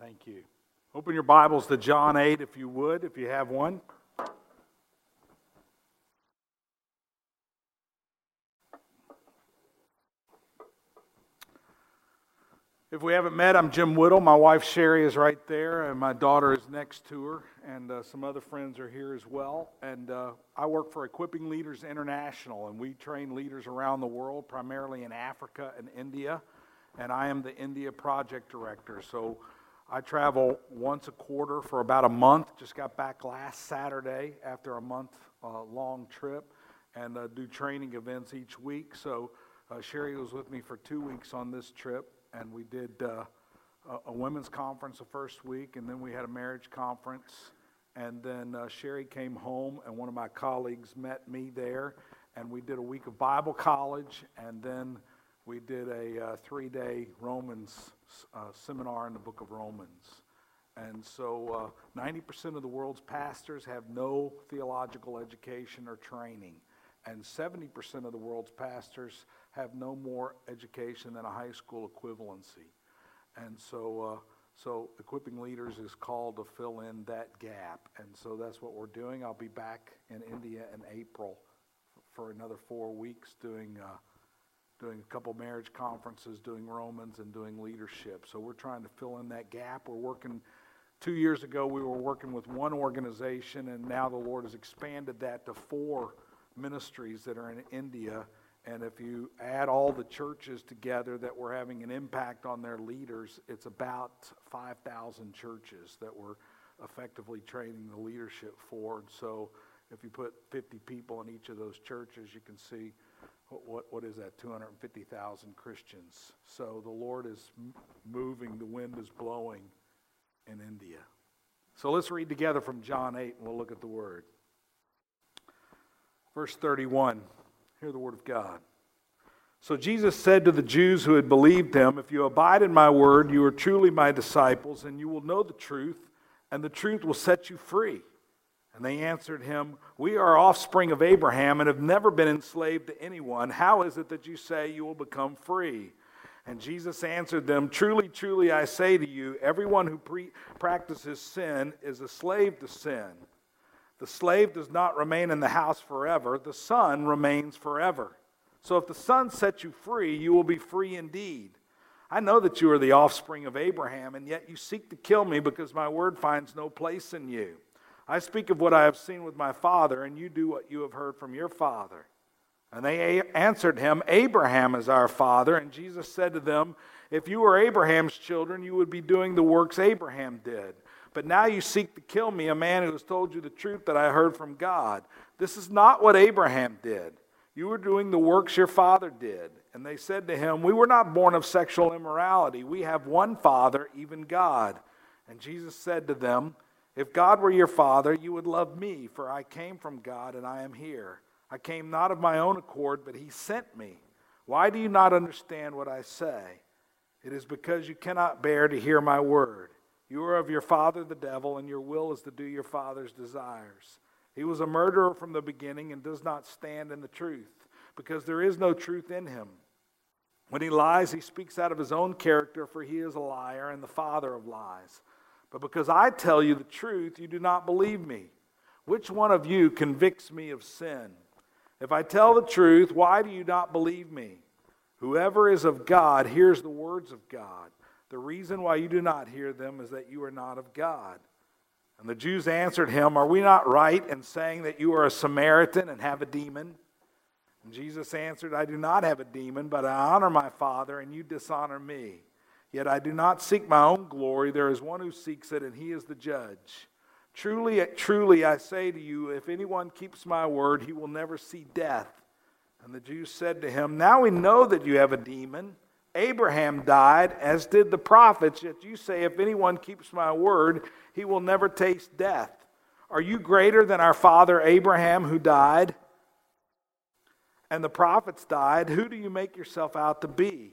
Thank you. Open your Bibles to John 8 if you would, if you have one. If we haven't met, I'm Jim Whittle. My wife Sherry is right there, and my daughter is next to her, and uh, some other friends are here as well. And uh, I work for Equipping Leaders International, and we train leaders around the world, primarily in Africa and India. And I am the India project director. So I travel once a quarter for about a month. Just got back last Saturday after a month uh, long trip, and uh, do training events each week. So uh, Sherry was with me for two weeks on this trip and we did uh, a, a, women's conference the first week, and then we had a marriage conference. And then uh, Sherry came home, and one of my colleagues met me there, and we did a week of Bible college, and then we did a uh, three day Romans uh, seminar in the book of Romans. And so uh, 90% of the world's pastors have no theological education or training, and 70% of the world's pastors have no more education than a high school equivalency. And so, uh, so equipping leaders is called to fill in that gap. And so that's what we're doing. I'll be back in India in April for another four weeks doing, uh, doing a couple marriage conferences, doing Romans, and doing leadership. So we're trying to fill in that gap. We're working. Two years ago, we were working with one organization, and now the Lord has expanded that to four ministries that are in India and if you add all the churches together that were having an impact on their leaders, it's about 5,000 churches that we're effectively training the leadership for. And so if you put 50 people in each of those churches, you can see what, what, is that, 250,000 Christians. So the Lord is moving, the wind is blowing in India. So let's read together from John 8 and we'll look at the word. Verse 31. Hear the word of God. So Jesus said to the Jews who had believed him, If you abide in my word, you are truly my disciples, and you will know the truth, and the truth will set you free. And they answered him, We are offspring of Abraham and have never been enslaved to anyone. How is it that you say you will become free? And Jesus answered them, Truly, truly, I say to you, everyone who pre- practices sin is a slave to sin. The slave does not remain in the house forever, the son remains forever. So if the son sets you free, you will be free indeed. I know that you are the offspring of Abraham, and yet you seek to kill me because my word finds no place in you. I speak of what I have seen with my father, and you do what you have heard from your father. And they answered him, Abraham is our father. And Jesus said to them, If you were Abraham's children, you would be doing the works Abraham did. But now you seek to kill me, a man who has told you the truth that I heard from God. This is not what Abraham did. You were doing the works your father did. And they said to him, We were not born of sexual immorality. We have one Father, even God. And Jesus said to them, If God were your Father, you would love me, for I came from God and I am here. I came not of my own accord, but he sent me. Why do you not understand what I say? It is because you cannot bear to hear my word. You are of your father, the devil, and your will is to do your father's desires. He was a murderer from the beginning and does not stand in the truth, because there is no truth in him. When he lies, he speaks out of his own character, for he is a liar and the father of lies. But because I tell you the truth, you do not believe me. Which one of you convicts me of sin? If I tell the truth, why do you not believe me? Whoever is of God hears the words of God. The reason why you do not hear them is that you are not of God. And the Jews answered him, Are we not right in saying that you are a Samaritan and have a demon? And Jesus answered, I do not have a demon, but I honor my Father, and you dishonor me. Yet I do not seek my own glory. There is one who seeks it, and he is the judge. Truly, truly, I say to you, if anyone keeps my word, he will never see death. And the Jews said to him, Now we know that you have a demon. Abraham died, as did the prophets, yet you say, If anyone keeps my word, he will never taste death. Are you greater than our father Abraham, who died? And the prophets died. Who do you make yourself out to be?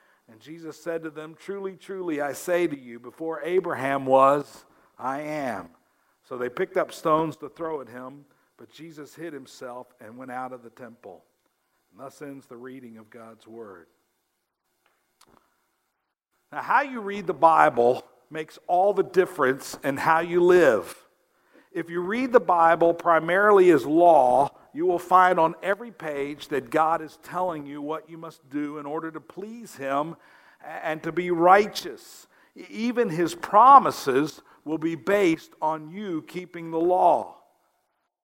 And Jesus said to them, Truly, truly, I say to you, before Abraham was, I am. So they picked up stones to throw at him, but Jesus hid himself and went out of the temple. And thus ends the reading of God's word. Now, how you read the Bible makes all the difference in how you live. If you read the Bible primarily as law, you will find on every page that God is telling you what you must do in order to please Him and to be righteous. Even His promises will be based on you keeping the law.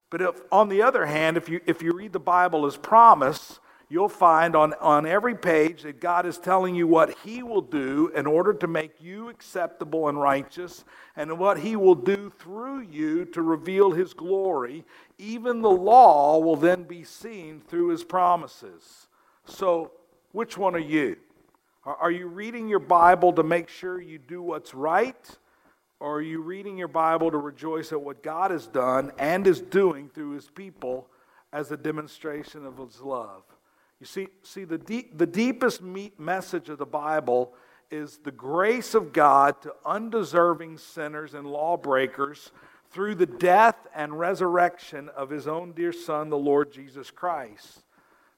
But if, on the other hand, if you, if you read the Bible as promise, you'll find on, on every page that God is telling you what He will do in order to make you acceptable and righteous, and what He will do through you to reveal His glory. Even the law will then be seen through His promises. So, which one are you? Are you reading your Bible to make sure you do what's right? Or are you reading your Bible to rejoice at what God has done and is doing through His people as a demonstration of His love? You see, see the, deep, the deepest message of the Bible is the grace of God to undeserving sinners and lawbreakers through the death and resurrection of his own dear son, the Lord Jesus Christ.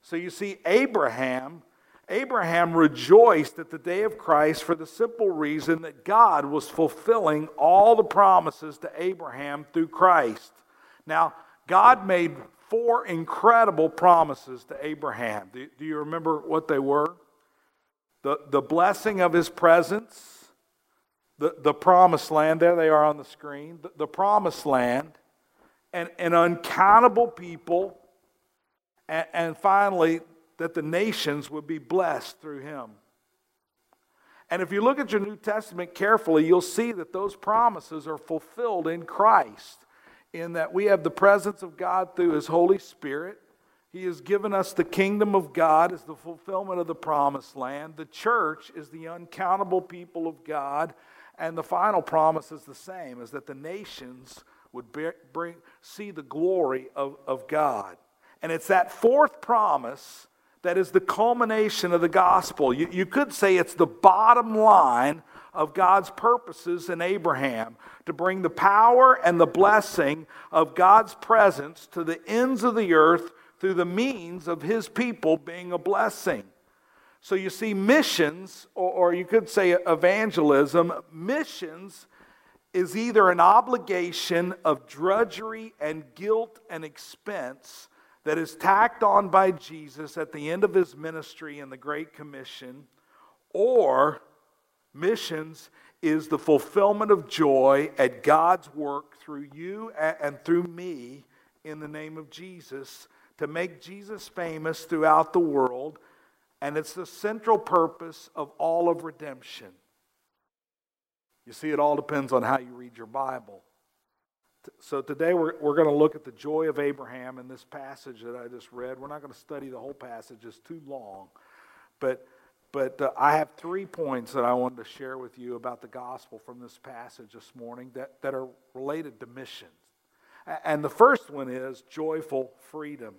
So you see, Abraham, Abraham rejoiced at the day of Christ for the simple reason that God was fulfilling all the promises to Abraham through Christ. Now, God made four incredible promises to Abraham. Do, you remember what they were? The, the blessing of his presence, the, the promised land, there they are on the screen, the, the promised land, and an uncountable people, and, and finally, that the nations would be blessed through him. And if you look at your New Testament carefully, you'll see that those promises are fulfilled in Christ in that we have the presence of God through His Holy Spirit. He has given us the kingdom of God as the fulfillment of the promised land. The church is the uncountable people of God. And the final promise is the same is that the nations would bear, bring, see the glory of, of God. And it's that fourth promise that is the culmination of the gospel. You, you could say it's the bottom line of God's purposes in Abraham to bring the power and the blessing of God's presence to the ends of the earth through the means of his people being a blessing. So you see, missions, or, or you could say evangelism, missions is either an obligation of drudgery and guilt and expense that is tacked on by Jesus at the end of his ministry in the Great Commission, or Missions is the fulfillment of joy at God's work through you and through me in the name of Jesus to make Jesus famous throughout the world. And it's the central purpose of all of redemption. You see, it all depends on how you read your Bible. So today we're, we're going to look at the joy of Abraham in this passage that I just read. We're not going to study the whole passage, it's too long. But but uh, I have three points that I wanted to share with you about the gospel from this passage this morning that, that are related to missions. And the first one is joyful freedom.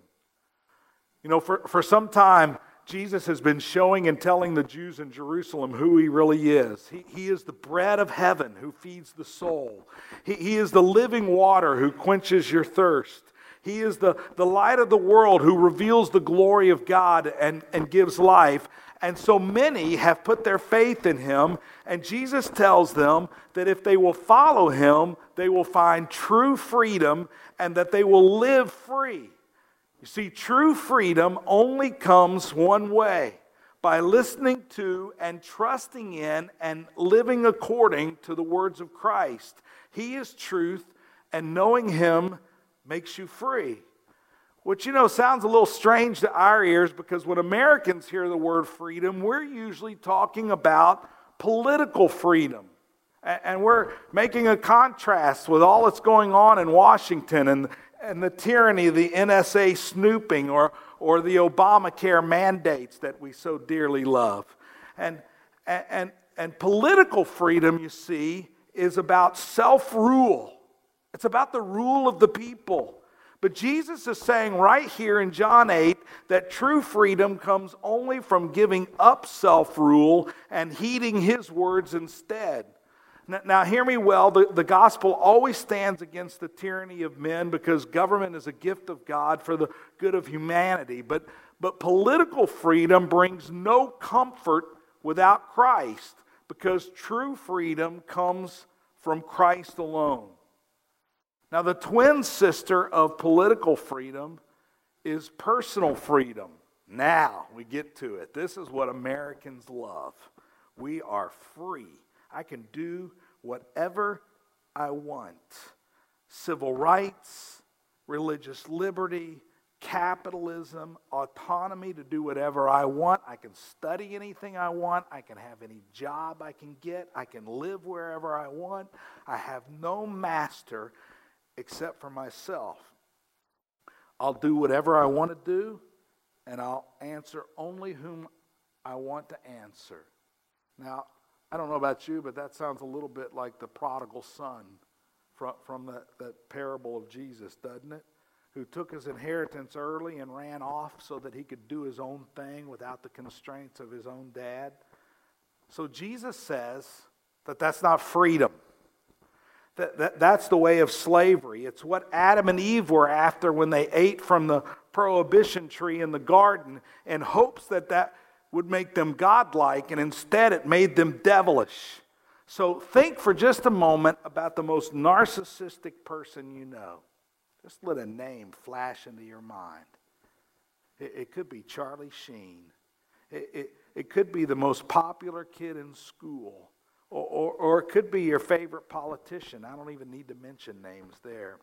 You know, for, for some time, Jesus has been showing and telling the Jews in Jerusalem who he really is. He, he is the bread of heaven who feeds the soul, he, he is the living water who quenches your thirst. He is the, the light of the world who reveals the glory of God and, and gives life. And so many have put their faith in him, and Jesus tells them that if they will follow him, they will find true freedom and that they will live free. You see, true freedom only comes one way by listening to and trusting in and living according to the words of Christ. He is truth, and knowing him makes you free. Which, you know, sounds a little strange to our ears because when Americans hear the word freedom, we're usually talking about political freedom. And we're making a contrast with all that's going on in Washington and, and the tyranny the NSA snooping or, or the Obamacare mandates that we so dearly love. And, and, and political freedom, you see, is about self rule, it's about the rule of the people. But Jesus is saying right here in John 8 that true freedom comes only from giving up self rule and heeding his words instead. Now, hear me well. The, the gospel always stands against the tyranny of men because government is a gift of God for the good of humanity. But, but political freedom brings no comfort without Christ because true freedom comes from Christ alone. Now, the twin sister of political freedom is personal freedom. Now we get to it. This is what Americans love. We are free. I can do whatever I want. Civil rights, religious liberty, capitalism, autonomy to do whatever I want. I can study anything I want. I can have any job I can get. I can live wherever I want. I have no master except for myself. I'll do whatever I want to do, and I'll answer only whom I want to answer. Now, I don't know about you, but that sounds a little bit like the prodigal son from, from that, that parable of Jesus, doesn't it? Who took his inheritance early and ran off so that he could do his own thing without the constraints of his own dad. So Jesus says that that's not freedom. That, that, that's the way of slavery. It's what Adam and Eve were after when they ate from the prohibition tree in the garden in hopes that that would make them godlike, and instead it made them devilish. So think for just a moment about the most narcissistic person you know. Just let a name flash into your mind. It, it could be Charlie Sheen. It, it, it could be the most popular kid in school. Or, or, or it could be your favorite politician. I don't even need to mention names there.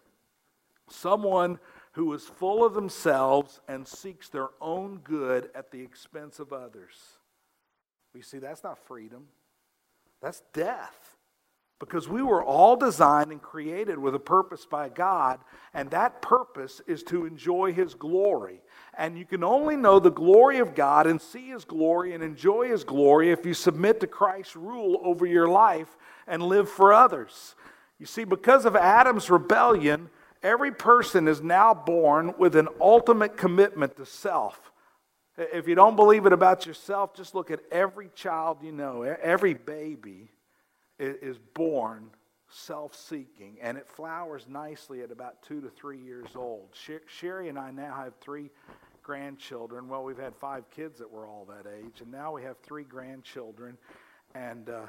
Someone who is full of themselves and seeks their own good at the expense of others. You see, that's not freedom, that's death. Because we were all designed and created with a purpose by God, and that purpose is to enjoy His glory. And you can only know the glory of God and see His glory and enjoy His glory if you submit to Christ's rule over your life and live for others. You see, because of Adam's rebellion, every person is now born with an ultimate commitment to self. If you don't believe it about yourself, just look at every child you know, every baby is born self seeking, and it flowers nicely at about two to three years old. Sherry and I now have three grandchildren. Well, we've had five kids that were all that age, and now we have three grandchildren. And uh,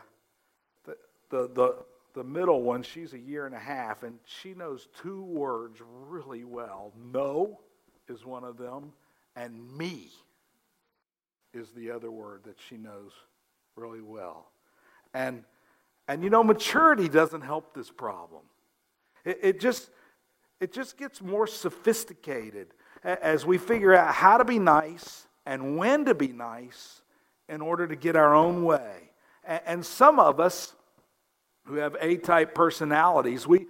the, the, the, the middle one, she's a year and a half, and she knows two words really well. No is one of them, and me is the other word that she knows really well. And and you know, maturity doesn't help this problem. It, it, just, it just gets more sophisticated as we figure out how to be nice and when to be nice in order to get our own way. And, and some of us who have A type personalities, we,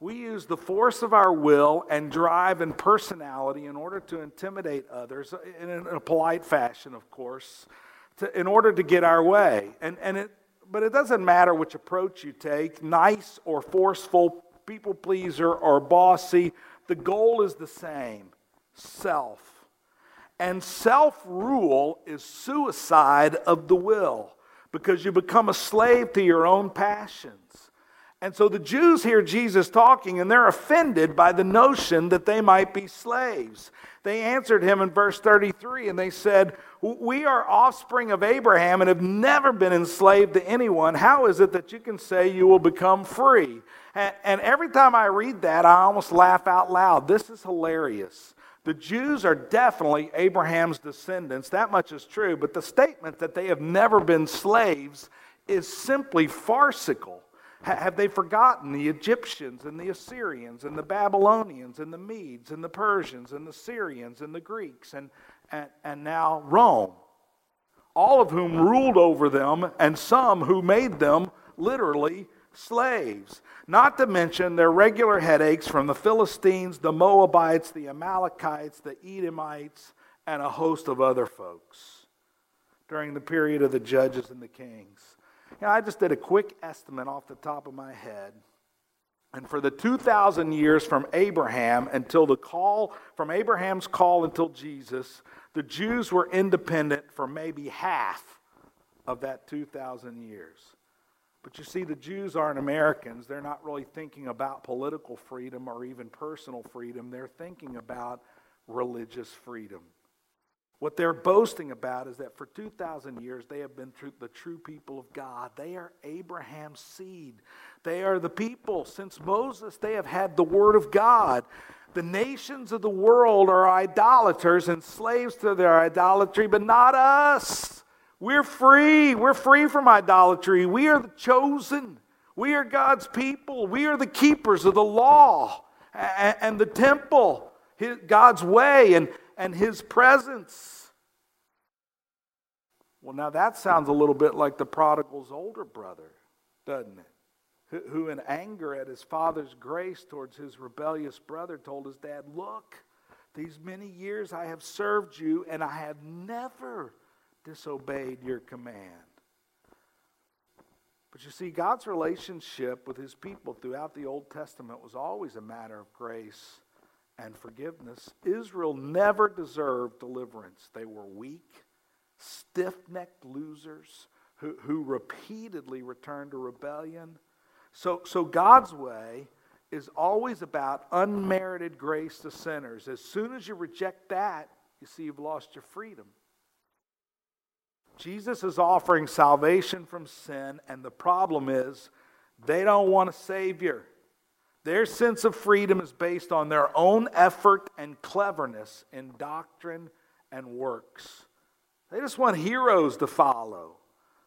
we use the force of our will and drive and personality in order to intimidate others, in a polite fashion, of course, to, in order to get our way. And, and it, but it doesn't matter which approach you take nice or forceful, people pleaser or bossy. The goal is the same self. And self rule is suicide of the will because you become a slave to your own passions. And so the Jews hear Jesus talking and they're offended by the notion that they might be slaves. They answered him in verse 33 and they said, We are offspring of Abraham and have never been enslaved to anyone. How is it that you can say you will become free? And, every time I read that, I almost laugh out loud. This is hilarious. The Jews are definitely Abraham's descendants. That much is true. But the statement that they have never been slaves is simply farcical. Have they forgotten the Egyptians and the Assyrians and the Babylonians and the Medes and the Persians and the Syrians and the Greeks and, and, and now Rome? All of whom ruled over them, and some who made them literally slaves. Not to mention their regular headaches from the Philistines, the Moabites, the Amalekites, the Edomites, and a host of other folks during the period of the judges and the kings. You know, I just did a quick estimate off the top of my head. And for the 2,000 years from Abraham until the call, from Abraham's call until Jesus, the Jews were independent for maybe half of that 2,000 years. But you see, the Jews aren't Americans. They're not really thinking about political freedom or even personal freedom. They're thinking about religious freedom. What they're boasting about is that for 2,000 years they have been the true people of God. They are Abraham's seed. They are the people. Since Moses, they have had the Word of God. The nations of the world are idolaters and slaves to their idolatry, but not us. We're free. We're free from idolatry. We are the chosen. We are God's people. We are the keepers of the law and the temple, God's way. And and his presence. Well, now that sounds a little bit like the prodigal's older brother, doesn't it? Who, in anger at his father's grace towards his rebellious brother, told his dad, Look, these many years I have served you, and I have never disobeyed your command. But you see, God's relationship with his people throughout the Old Testament was always a matter of grace and forgiveness. Israel never deserved deliverance. They were weak, stiff necked losers who, who repeatedly returned to rebellion. So, so God's way is always about unmerited grace to sinners. As soon as you reject that, you see you've lost your freedom. Jesus is offering salvation from sin, and the problem is they don't want a Savior. Their sense of freedom is based on their own effort and cleverness in doctrine and works. They just want heroes to follow.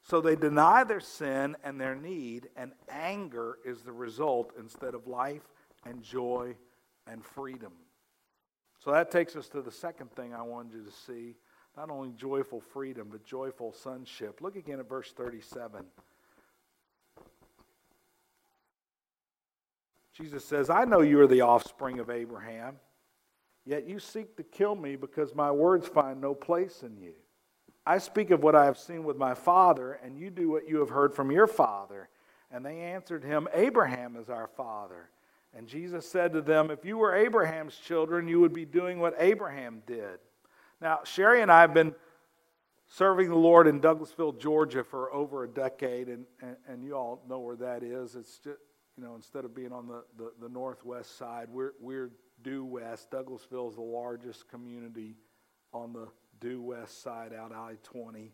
So they deny their sin and their need, and anger is the result instead of life and joy and freedom. So that takes us to the second thing I wanted you to see not only joyful freedom, but joyful sonship. Look again at verse 37. Jesus says, I know you are the offspring of Abraham, yet you seek to kill me because my words find no place in you. I speak of what I have seen with my father, and you do what you have heard from your father. And they answered him, Abraham is our father. And Jesus said to them, If you were Abraham's children, you would be doing what Abraham did. Now, Sherry and I have been serving the Lord in Douglasville, Georgia for over a decade, and, and, and you all know where that is. It's just, you know, instead of being on the, the, the northwest side, we're, we're due west. Douglasville is the largest community on the due west side out I 20.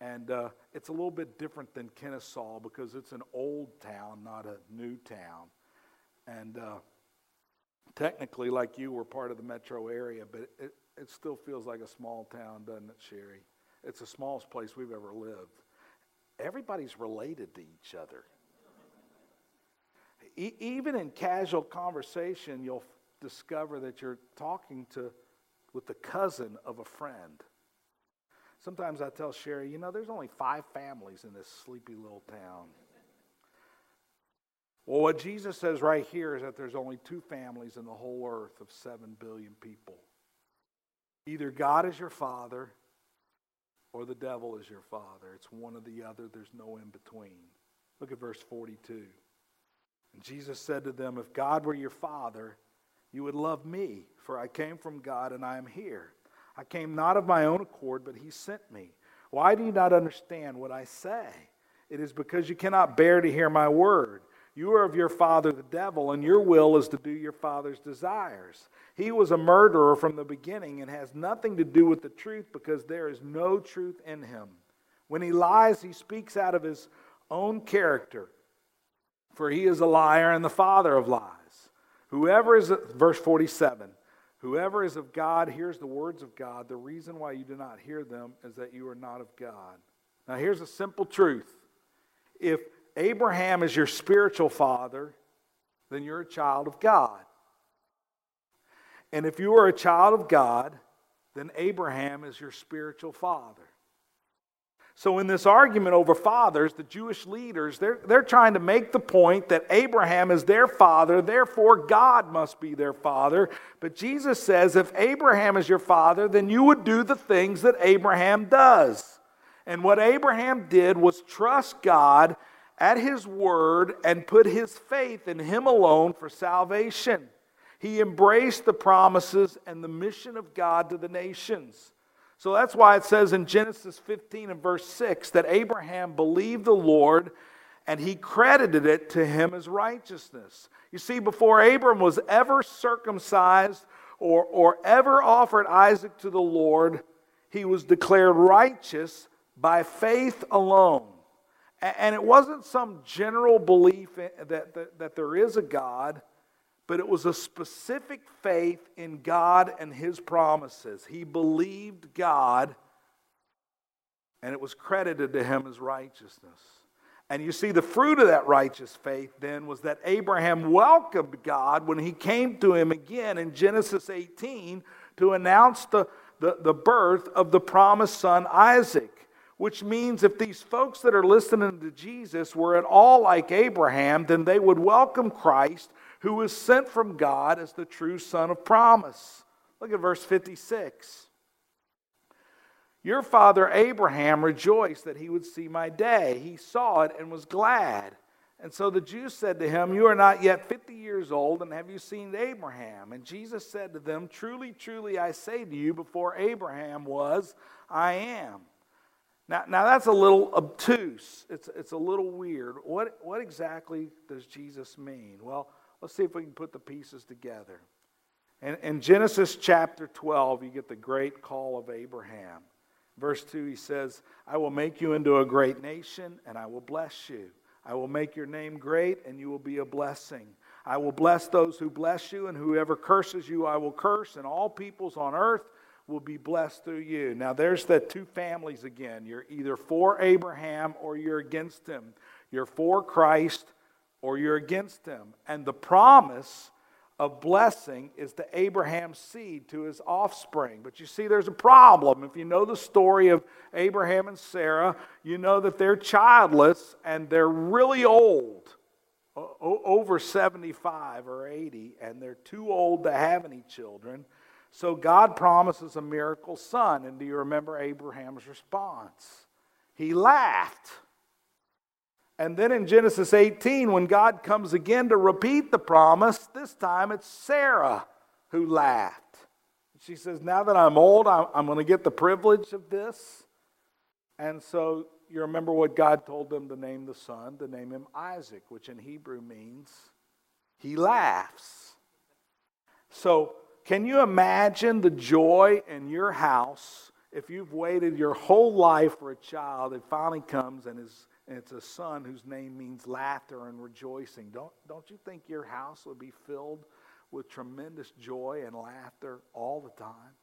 And uh, it's a little bit different than Kennesaw because it's an old town, not a new town. And uh, technically, like you, we're part of the metro area, but it, it still feels like a small town, doesn't it, Sherry? It's the smallest place we've ever lived. Everybody's related to each other e- even in casual conversation, you'll discover that you're talking to with the cousin of a friend. Sometimes I tell Sherry, you know, there's only five families in this sleepy little town. Well, what Jesus says right here is that there's only two families in the whole earth of seven billion people. Either God is your father or the devil is your father. It's one or the other, there's no in between. Look at verse 42. And Jesus said to them, If God were your father, you would love me, for I came from God and I am here. I came not of my own accord, but he sent me. Why do you not understand what I say? It is because you cannot bear to hear my word. You are of your father the devil, and your will is to do your father's desires. He was a murderer from the beginning and has nothing to do with the truth because there is no truth in him. When he lies, he speaks out of his own character for he is a liar and the father of lies. Whoever is, verse 47, whoever is of God hears the words of God. The reason why you do not hear them is that you are not of God. Now, here's a simple truth. If Abraham is your spiritual father, then you're a child of God. And if you are a child of God, then Abraham is your spiritual father. So, in this argument over fathers, the Jewish leaders, they're, they're trying to make the point that Abraham is their father, therefore God must be their father. But Jesus says, if Abraham is your father, then you would do the things that Abraham does. And what Abraham did was trust God at his word and put his faith in him alone for salvation. He embraced the promises and the mission of God to the nations. So that's why it says in Genesis 15 and verse 6 that Abraham believed the Lord and he credited it to him as righteousness. You see, before Abram was ever circumcised or, or ever offered Isaac to the Lord, he was declared righteous by faith alone. And it wasn't some general belief that, that, that there is a God, but it was a specific faith in God and His promises. He believed God, and it was credited to him as righteousness. And you see, the fruit of that righteous faith then was that Abraham welcomed God when he came to him again in Genesis 18 to announce the, the, the birth of the promised son Isaac. Which means if these folks that are listening to Jesus were at all like Abraham, then they would welcome Christ, who was sent from God as the true son of promise. Look at verse 56. Your father Abraham rejoiced that he would see my day. He saw it and was glad. And so the Jews said to him, You are not yet 50 years old, and have you seen Abraham? And Jesus said to them, Truly, truly, I say to you, before Abraham was, I am. Now, now that's a little obtuse. It's, it's a little weird. What, what exactly does Jesus mean? Well, let's see if we can put the pieces together. In, in Genesis chapter 12, you get the great call of Abraham. Verse 2, he says, I will make you into a great nation, and I will bless you. I will make your name great, and you will be a blessing. I will bless those who bless you, and whoever curses you, I will curse, and all peoples on earth will be blessed through you. Now, there's the two families again. You're either for Abraham or you're against him. You're for Christ or you're against him. And the promise of blessing is to Abraham's seed, to his offspring. But you see, there's a problem. If you know the story of Abraham and Sarah, you know that they're childless and they're really old, over 75 or 80, and they're too old to have any children. So God promises a miracle son. And do you remember Abraham's response? He laughed. And then in Genesis 18, when God comes again to repeat the promise, this time it's Sarah who laughed. She says, Now that I'm old, I'm going to get the privilege of this. And so you remember what God told them to name the son, to name him Isaac, which in Hebrew means he laughs. So, can you imagine the joy in your house if you've waited your whole life for a child that finally comes and is and it's a son whose name means laughter and rejoicing. Don't, don't you think your house would be filled with tremendous joy and laughter all the time?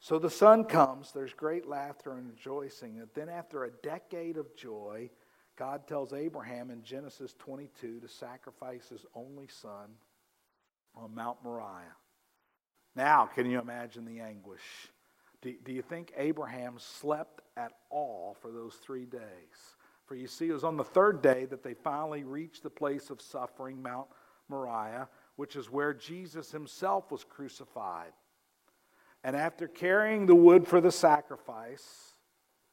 So the son comes, there's great laughter and rejoicing. And then, after a decade of joy, God tells Abraham in Genesis 22 to sacrifice his only son on Mount Moriah. Now, can you imagine the anguish? Do, do you think Abraham slept at all for those three days? For you see, it was on the third day that they finally reached the place of suffering, Mount Moriah, which is where Jesus himself was crucified. And after carrying the wood for the sacrifice,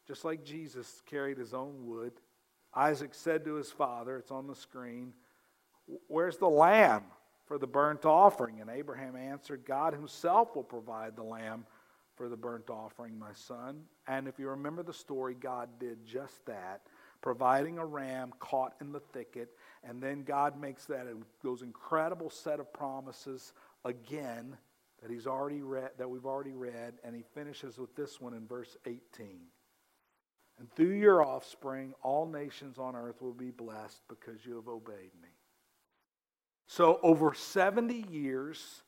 just like Jesus carried his own wood, Isaac said to his father, it's on the screen, Where's the lamb for the burnt offering? And Abraham answered, God himself will provide the lamb for the burnt offering, my son. And if you remember the story, God did just that, providing a ram caught in the thicket. And then God makes that those incredible set of promises again that he's already read that we've already read and he finishes with this one in verse 18 and through your offspring all nations on earth will be blessed because you have obeyed me so over 70 years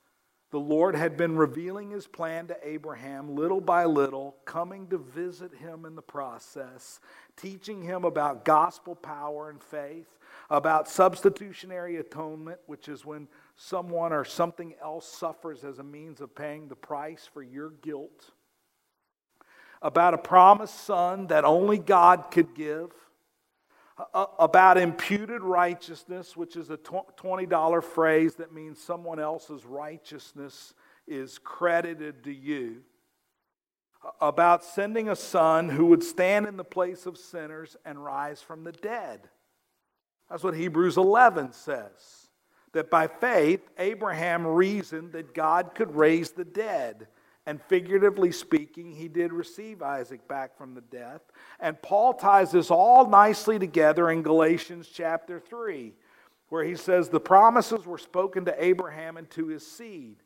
the Lord had been revealing his plan to Abraham little by little, coming to visit him in the process, teaching him about gospel power and faith, about substitutionary atonement, which is when someone or something else suffers as a means of paying the price for your guilt, about a promised son that only God could give about imputed righteousness, which is a $20 phrase that means someone else's righteousness is credited to you. about sending a son who would stand in the place of sinners and rise from the dead. That's what Hebrews 11 says. That by faith, Abraham reasoned that God could raise the dead. And figuratively speaking, he did receive Isaac back from the death. And Paul ties this all nicely together in Galatians chapter 3, where he says, The promises were spoken to Abraham and to his seed.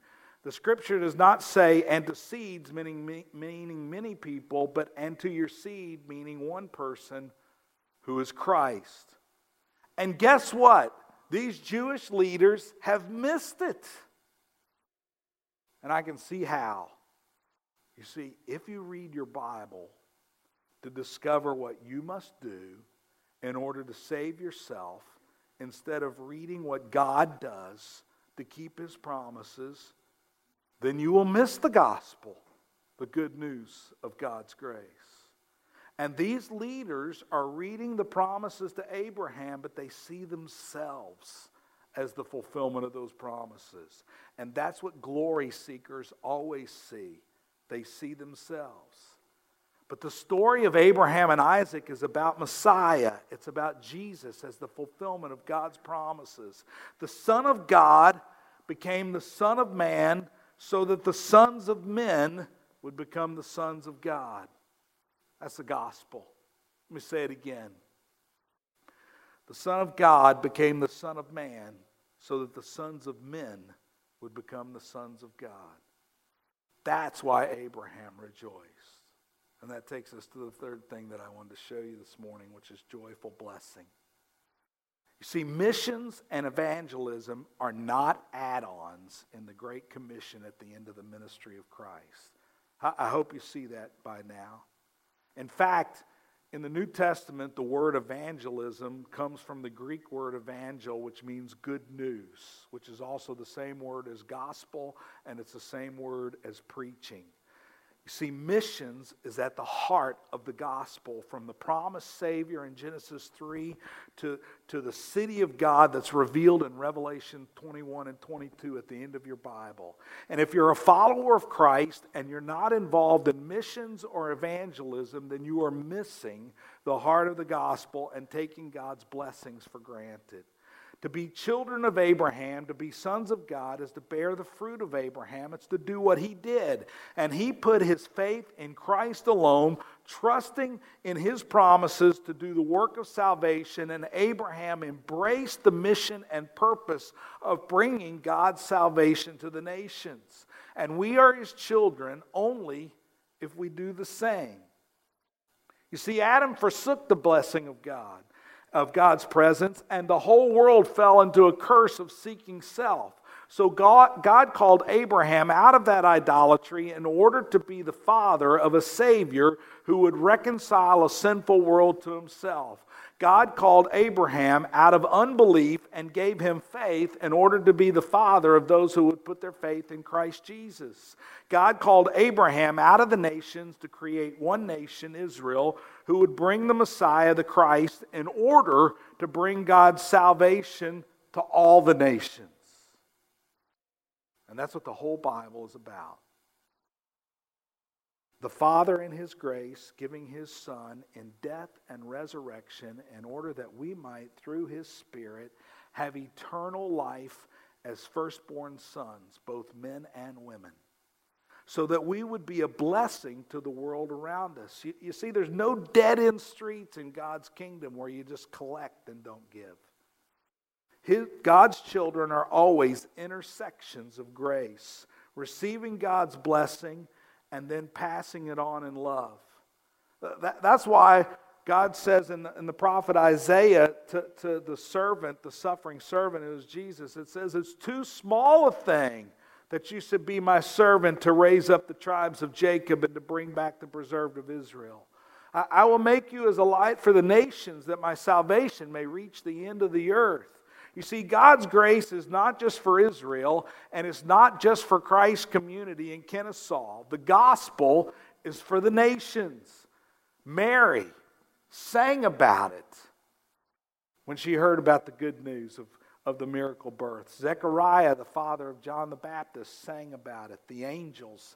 The scripture does not say, and to seeds, meaning, meaning many people, but and to your seed, meaning one person who is Christ. And guess what? These Jewish leaders have missed it. And I can see how. You see, if you read your Bible to discover what you must do in order to save yourself, instead of reading what God does to keep his promises, then you will miss the gospel, the good news of God's grace. And these leaders are reading the promises to Abraham, but they see themselves as the fulfillment of those promises. And that's what glory seekers always see. They see themselves. But the story of Abraham and Isaac is about Messiah. It's about Jesus as the fulfillment of God's promises. The Son of God became the Son of Man so that the sons of men would become the sons of God. That's the gospel. Let me say it again. The Son of God became the Son of Man so that the sons of men would become the sons of God. That's why Abraham rejoiced. And that takes us to the third thing that I wanted to show you this morning, which is joyful blessing. You see, missions and evangelism are not add ons in the Great Commission at the end of the ministry of Christ. I hope you see that by now. In fact, in the New Testament, the word evangelism comes from the Greek word evangel, which means good news, which is also the same word as gospel, and it's the same word as preaching. You see, missions is at the heart of the gospel from the promised Savior in Genesis 3 to, to the city of God that's revealed in Revelation 21 and 22 at the end of your Bible. And if you're a follower of Christ and you're not involved in missions or evangelism, then you are missing the heart of the gospel and taking God's blessings for granted. To be children of Abraham, to be sons of God, is to bear the fruit of Abraham. It's to do what he did. And he put his faith in Christ alone, trusting in his promises to do the work of salvation. And Abraham embraced the mission and purpose of bringing God's salvation to the nations. And we are his children only if we do the same. You see, Adam forsook the blessing of God of God's presence, and the whole world fell into a curse of seeking self. So God, God called Abraham out of that idolatry in order to be the father of a Savior who would reconcile a sinful world to himself. God called Abraham out of unbelief and gave him faith in order to be the father of those who would put their faith in Christ Jesus. God called Abraham out of the nations to create one nation, Israel, who would bring the Messiah, the Christ, in order to bring God's salvation to all the nations. And that's what the whole Bible is about the Father in His grace giving His Son in death and resurrection in order that we might, through His Spirit, have eternal life as firstborn sons, both men and women, so that we would be a blessing to the world around us. You, you see, there's no dead end streets in God's kingdom where you just collect and don't give. His, God's children are always intersections of grace, receiving God's blessing and then passing it on in love. Uh, that, that's why God says in the, in the prophet Isaiah to, to the servant, the suffering servant who is Jesus, it says, It's too small a thing that you should be my servant to raise up the tribes of Jacob and to bring back the preserved of Israel. I, I will make you as a light for the nations that my salvation may reach the end of the earth. You see, God's grace is not just for Israel, and it's not just for Christ's community in Kennesaw. The gospel is for the nations. Mary sang about it when she heard about the good news of, of the miracle birth. Zechariah, the father of John the Baptist, sang about it. The angels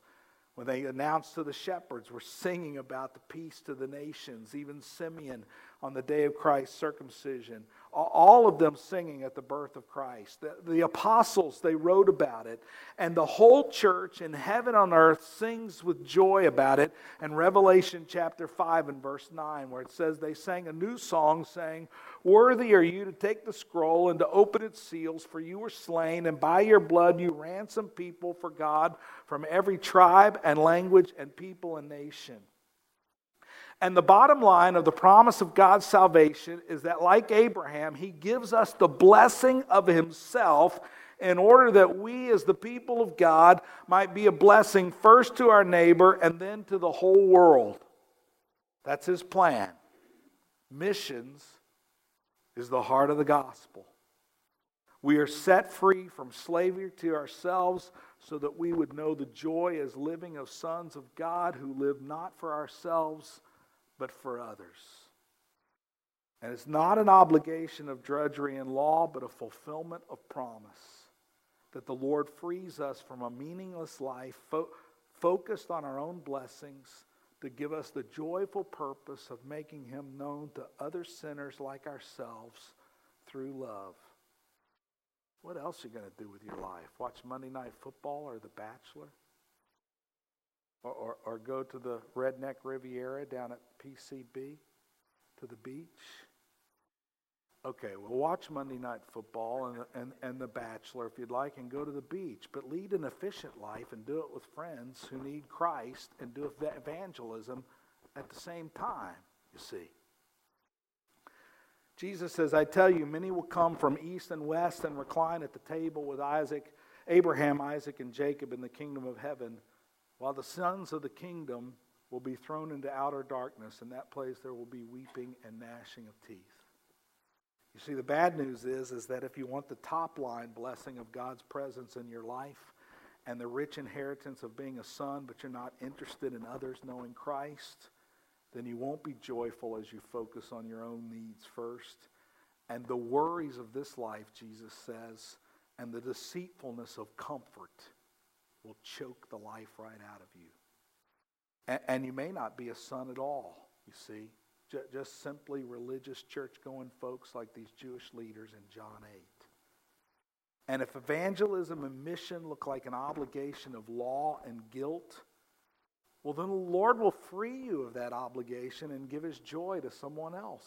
When they announced to the shepherds, we're singing about the peace to the nations, even Simeon on the day of Christ's circumcision. All of them singing at the birth of Christ. The, the, apostles, they wrote about it. And the whole church in heaven on earth sings with joy about it. And Revelation chapter 5 and verse 9, where it says, They sang a new song saying, Worthy are you to take the scroll and to open its seals, for you were slain, and by your blood you ransomed people for God from every tribe and language and people and nation. And the bottom line of the promise of God's salvation is that, like Abraham, he gives us the blessing of himself in order that we, as the people of God, might be a blessing first to our neighbor and then to the whole world. That's his plan. Missions is the heart of the gospel. We are set free from slavery to ourselves so that we would know the joy as living of sons of God who live not for ourselves but for others. And it's not an obligation of drudgery and law, but a fulfillment of promise that the Lord frees us from a meaningless life fo- focused on our own blessings to give us the joyful purpose of making Him known to other sinners like ourselves through love. What else are you going to do with your life? Watch Monday Night Football or The Bachelor? or, or, or go to the Redneck Riviera down at PCB to the beach. Okay, well, watch Monday Night Football and, and, and The Bachelor if you'd like, and go to the beach. But lead an efficient life and do it with friends who need Christ and do evangelism at the same time, you see. Jesus says, I tell you, many will come from east and west and recline at the table with Isaac, Abraham, Isaac, and Jacob in the kingdom of heaven. While the sons of the kingdom will be thrown into outer darkness, in that place there will be weeping and gnashing of teeth. You see, the bad news is, is that if you want the top line blessing of God's presence in your life and the rich inheritance of being a son, but you're not interested in others knowing Christ, then you won't be joyful as you focus on your own needs first. And the worries of this life, Jesus says, and the deceitfulness of comfort will choke the life right out of you. And, and you may not be a son at all, you see. Just simply religious church going folks like these Jewish leaders in John 8. And if evangelism and mission look like an obligation of law and guilt, well, then the Lord will free you of that obligation and give his joy to someone else.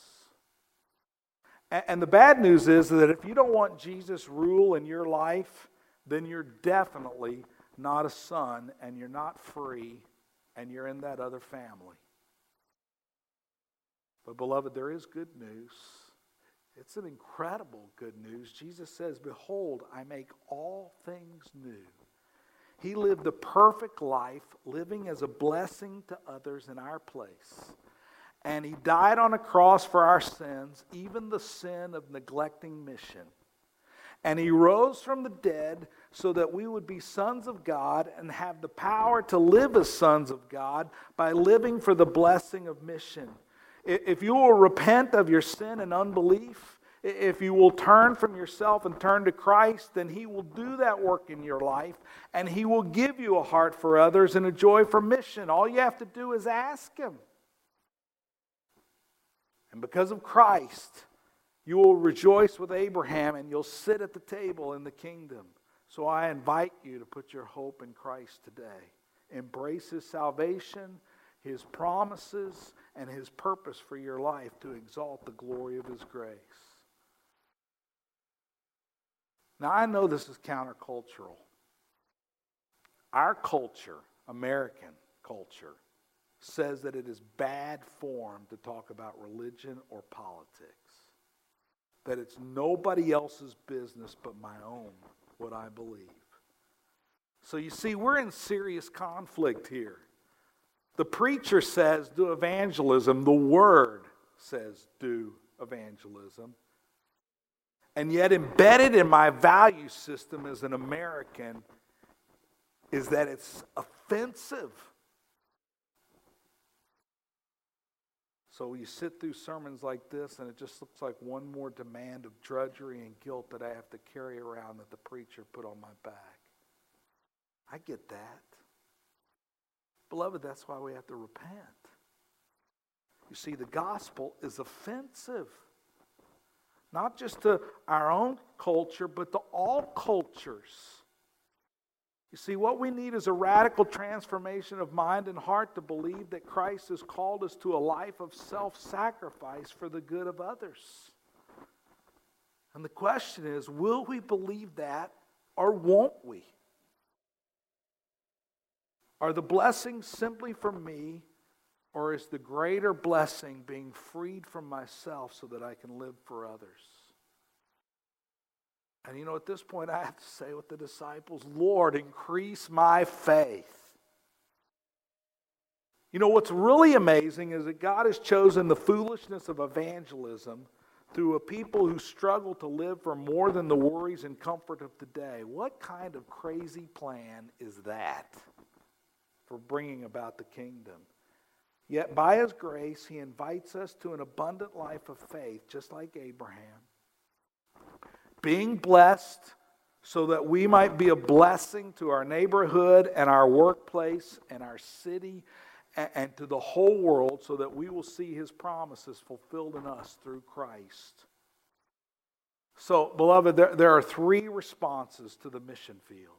And the bad news is that if you don't want Jesus' rule in your life, then you're definitely not a son, and you're not free, and you're in that other family. But, beloved, there is good news. It's an incredible good news. Jesus says, Behold, I make all things new. He lived the perfect life, living as a blessing to others in our place. And he died on a cross for our sins, even the sin of neglecting mission. And he rose from the dead so that we would be sons of God and have the power to live as sons of God by living for the blessing of mission. If you will repent of your sin and unbelief, if you will turn from yourself and turn to Christ, then He will do that work in your life and He will give you a heart for others and a joy for mission. All you have to do is ask Him. And because of Christ, you will rejoice with Abraham and you'll sit at the table in the kingdom. So I invite you to put your hope in Christ today. Embrace his salvation, his promises, and his purpose for your life to exalt the glory of his grace. Now, I know this is countercultural. Our culture, American culture, says that it is bad form to talk about religion or politics that it's nobody else's business but my own, what I believe. So you see, we're in serious conflict here. The preacher says, do evangelism. The word says, do evangelism. And yet, embedded in my value system as an American is that it's offensive So you sit through sermons like this, and it just looks like one more demand of drudgery and guilt that I have to carry around that the preacher put on my back. I get that. Beloved, that's why we have to repent. You see, the gospel is offensive, not just to our own culture, but to all cultures. You see, what we need is a radical transformation of mind and heart to believe that Christ has called us to a life of self sacrifice for the good of others. And the question is will we believe that or won't we? Are the blessings simply for me, or is the greater blessing being freed from myself so that I can live for others? And you know, at this point, I have to say with the disciples, Lord, increase my faith. You know, what's really amazing is that God has chosen the foolishness of evangelism through a people who struggle to live for more than the worries and comfort of today. What kind of crazy plan is that for bringing about the kingdom? Yet by his grace, he invites us to an abundant life of faith, just like Abraham. Being blessed so that we might be a blessing to our neighborhood and our workplace and our city and to the whole world so that we will see his promises fulfilled in us through Christ. So, beloved, there, there are three responses to the mission field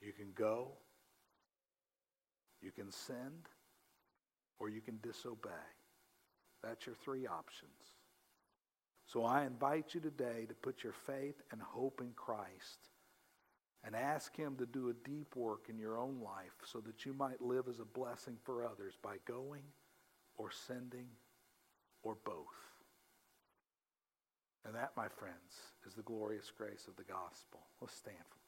you can go, you can send, or you can disobey. That's your three options. So I invite you today to put your faith and hope in Christ and ask Him to do a deep work in your own life so that you might live as a blessing for others by going or sending or both. And that, my friends, is the glorious grace of the gospel. Let's stand for.